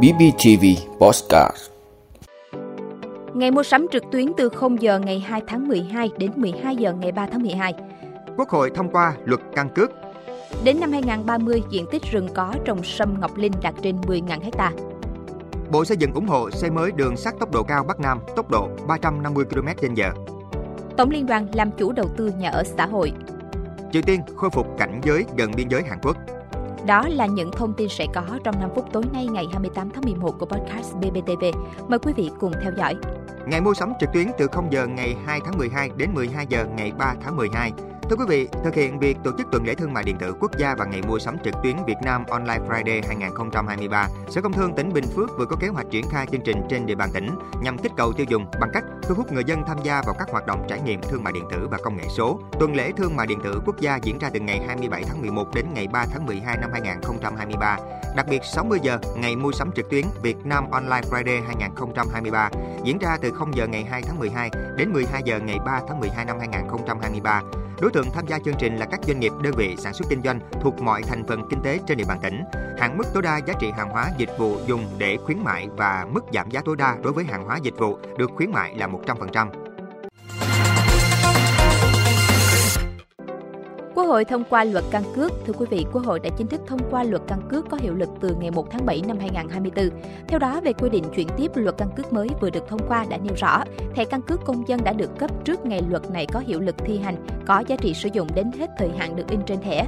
BBTV Postcard Ngày mua sắm trực tuyến từ 0 giờ ngày 2 tháng 12 đến 12 giờ ngày 3 tháng 12. Quốc hội thông qua luật căn cước. Đến năm 2030, diện tích rừng có trồng sâm ngọc linh đạt trên 10.000 ha. Bộ Xây dựng ủng hộ xây mới đường sắt tốc độ cao Bắc Nam, tốc độ 350 km/h. Tổng Liên đoàn làm chủ đầu tư nhà ở xã hội. Triều Tiên khôi phục cảnh giới gần biên giới Hàn Quốc. Đó là những thông tin sẽ có trong 5 phút tối nay, ngày 28 tháng 11 của podcast BBTV. Mời quý vị cùng theo dõi. Ngày mua sắm trực tuyến từ 0 giờ ngày 2 tháng 12 đến 12 giờ ngày 3 tháng 12. Thưa quý vị, thực hiện việc tổ chức tuần lễ thương mại điện tử quốc gia và ngày mua sắm trực tuyến Việt Nam Online Friday 2023, Sở Công Thương tỉnh Bình Phước vừa có kế hoạch triển khai chương trình trên địa bàn tỉnh nhằm kích cầu tiêu dùng bằng cách thu hút người dân tham gia vào các hoạt động trải nghiệm thương mại điện tử và công nghệ số. Tuần lễ thương mại điện tử quốc gia diễn ra từ ngày 27 tháng 11 đến ngày 3 tháng 12 năm 2023. Đặc biệt 60 giờ ngày mua sắm trực tuyến Việt Nam Online Friday 2023 diễn ra từ 0 giờ ngày 2 tháng 12 đến 12 giờ ngày 3 tháng 12 năm 2023. Đối tượng tham gia chương trình là các doanh nghiệp, đơn vị sản xuất kinh doanh thuộc mọi thành phần kinh tế trên địa bàn tỉnh. Hạn mức tối đa giá trị hàng hóa dịch vụ dùng để khuyến mại và mức giảm giá tối đa đối với hàng hóa dịch vụ được khuyến mại là 100%. Hội thông qua luật căn cước. Thưa quý vị, Quốc hội đã chính thức thông qua luật căn cước có hiệu lực từ ngày 1 tháng 7 năm 2024. Theo đó, về quy định chuyển tiếp luật căn cước mới vừa được thông qua đã nêu rõ, thẻ căn cước công dân đã được cấp trước ngày luật này có hiệu lực thi hành, có giá trị sử dụng đến hết thời hạn được in trên thẻ.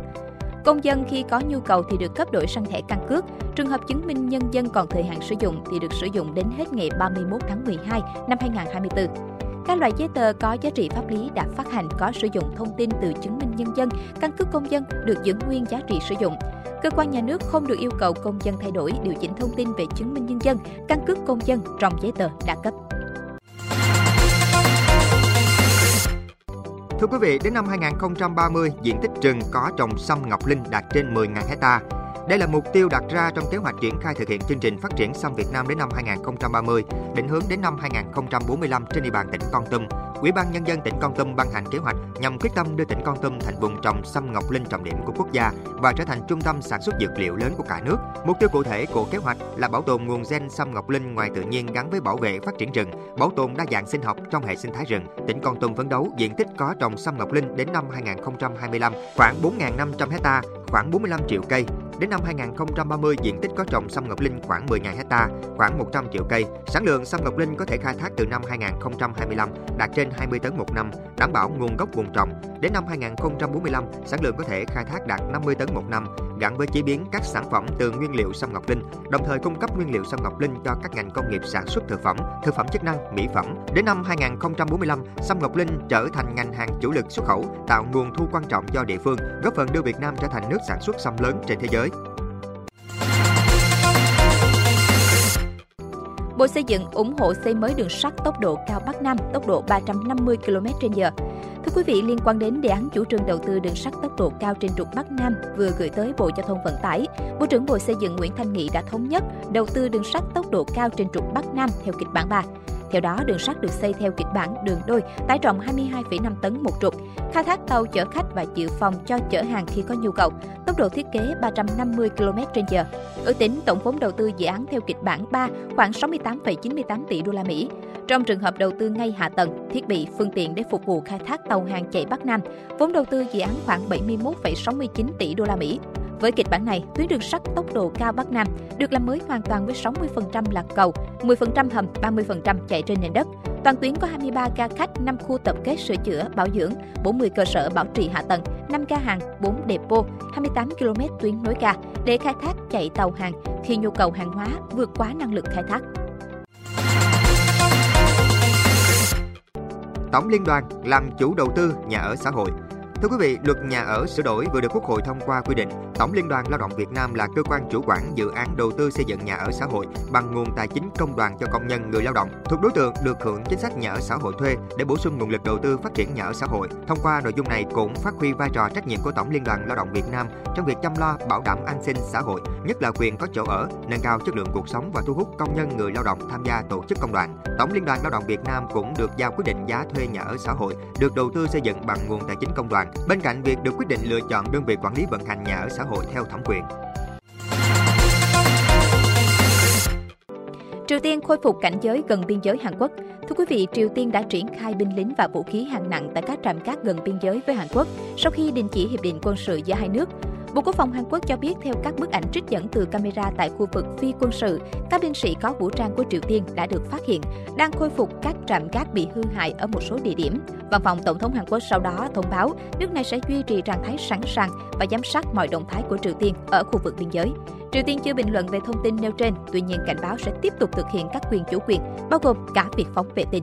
Công dân khi có nhu cầu thì được cấp đổi sang thẻ căn cước. Trường hợp chứng minh nhân dân còn thời hạn sử dụng thì được sử dụng đến hết ngày 31 tháng 12 năm 2024. Các loại giấy tờ có giá trị pháp lý đã phát hành có sử dụng thông tin từ chứng minh nhân dân, căn cước công dân được giữ nguyên giá trị sử dụng. Cơ quan nhà nước không được yêu cầu công dân thay đổi, điều chỉnh thông tin về chứng minh nhân dân, căn cước công dân trong giấy tờ đã cấp. Thưa quý vị, đến năm 2030, diện tích rừng có trồng sâm ngọc linh đạt trên 10.000 hecta. Đây là mục tiêu đặt ra trong kế hoạch triển khai thực hiện chương trình phát triển sâm Việt Nam đến năm 2030, định hướng đến năm 2045 trên địa bàn tỉnh Con Tum. Ủy ban nhân dân tỉnh Con Tum ban hành kế hoạch nhằm quyết tâm đưa tỉnh Con Tum thành vùng trồng sâm ngọc linh trọng điểm của quốc gia và trở thành trung tâm sản xuất dược liệu lớn của cả nước. Mục tiêu cụ thể của kế hoạch là bảo tồn nguồn gen sâm ngọc linh ngoài tự nhiên gắn với bảo vệ phát triển rừng, bảo tồn đa dạng sinh học trong hệ sinh thái rừng. Tỉnh Con Tum phấn đấu diện tích có trồng sâm ngọc linh đến năm 2025 khoảng 4.500 hecta, khoảng 45 triệu cây. Đến năm 2030, diện tích có trồng sâm ngọc linh khoảng 10.000 hecta, khoảng 100 triệu cây. Sản lượng sâm ngọc linh có thể khai thác từ năm 2025 đạt trên 20 tấn một năm, đảm bảo nguồn gốc vùng trồng. Đến năm 2045, sản lượng có thể khai thác đạt 50 tấn một năm, gắn với chế biến các sản phẩm từ nguyên liệu sâm ngọc linh, đồng thời cung cấp nguyên liệu sâm ngọc linh cho các ngành công nghiệp sản xuất thực phẩm, thực phẩm chức năng, mỹ phẩm. Đến năm 2045, sâm ngọc linh trở thành ngành hàng chủ lực xuất khẩu, tạo nguồn thu quan trọng cho địa phương, góp phần đưa Việt Nam trở thành nước sản xuất sâm lớn trên thế giới. Bộ Xây dựng ủng hộ xây mới đường sắt tốc độ cao Bắc Nam, tốc độ 350 km/h. Thưa quý vị, liên quan đến đề án chủ trương đầu tư đường sắt tốc độ cao trên trục Bắc Nam vừa gửi tới Bộ Giao thông Vận tải, Bộ trưởng Bộ Xây dựng Nguyễn Thanh Nghị đã thống nhất đầu tư đường sắt tốc độ cao trên trục Bắc Nam theo kịch bản 3. Theo đó, đường sắt được xây theo kịch bản đường đôi, tải trọng 22,5 tấn một trục, khai thác tàu chở khách và dự phòng cho chở hàng khi có nhu cầu, tốc độ thiết kế 350 km/h. Ước tính tổng vốn đầu tư dự án theo kịch bản 3 khoảng 68,98 tỷ đô la Mỹ. Trong trường hợp đầu tư ngay hạ tầng, thiết bị, phương tiện để phục vụ khai thác tàu hàng chạy Bắc Nam, vốn đầu tư dự án khoảng 71,69 tỷ đô la Mỹ. Với kịch bản này, tuyến đường sắt tốc độ cao Bắc Nam được làm mới hoàn toàn với 60% là cầu, 10% hầm, 30% chạy trên nền đất. Toàn tuyến có 23 ga khách, 5 khu tập kết sửa chữa, bảo dưỡng, 40 cơ sở bảo trì hạ tầng, 5 ga hàng, 4 depot, 28 km tuyến nối ga để khai thác chạy tàu hàng khi nhu cầu hàng hóa vượt quá năng lực khai thác. Tổng Liên đoàn làm chủ đầu tư nhà ở xã hội Thưa quý vị, luật nhà ở sửa đổi vừa được Quốc hội thông qua quy định Tổng Liên đoàn Lao động Việt Nam là cơ quan chủ quản dự án đầu tư xây dựng nhà ở xã hội bằng nguồn tài chính công đoàn cho công nhân người lao động thuộc đối tượng được hưởng chính sách nhà ở xã hội thuê để bổ sung nguồn lực đầu tư phát triển nhà ở xã hội. Thông qua nội dung này cũng phát huy vai trò trách nhiệm của Tổng Liên đoàn Lao động Việt Nam trong việc chăm lo bảo đảm an sinh xã hội, nhất là quyền có chỗ ở, nâng cao chất lượng cuộc sống và thu hút công nhân người lao động tham gia tổ chức công đoàn. Tổng Liên đoàn Lao động Việt Nam cũng được giao quyết định giá thuê nhà ở xã hội được đầu tư xây dựng bằng nguồn tài chính công đoàn. Bên cạnh việc được quyết định lựa chọn đơn vị quản lý vận hành nhà ở xã hội theo thẩm quyền. Triều Tiên khôi phục cảnh giới gần biên giới Hàn Quốc. Thưa quý vị, Triều Tiên đã triển khai binh lính và vũ khí hạng nặng tại các trạm cát gần biên giới với Hàn Quốc sau khi đình chỉ hiệp định quân sự giữa hai nước. Bộ Quốc phòng Hàn Quốc cho biết theo các bức ảnh trích dẫn từ camera tại khu vực phi quân sự, các binh sĩ có vũ trang của Triều Tiên đã được phát hiện, đang khôi phục các trạm gác bị hư hại ở một số địa điểm. Văn phòng Tổng thống Hàn Quốc sau đó thông báo nước này sẽ duy trì trạng thái sẵn sàng và giám sát mọi động thái của Triều Tiên ở khu vực biên giới. Triều Tiên chưa bình luận về thông tin nêu trên, tuy nhiên cảnh báo sẽ tiếp tục thực hiện các quyền chủ quyền, bao gồm cả việc phóng vệ tinh.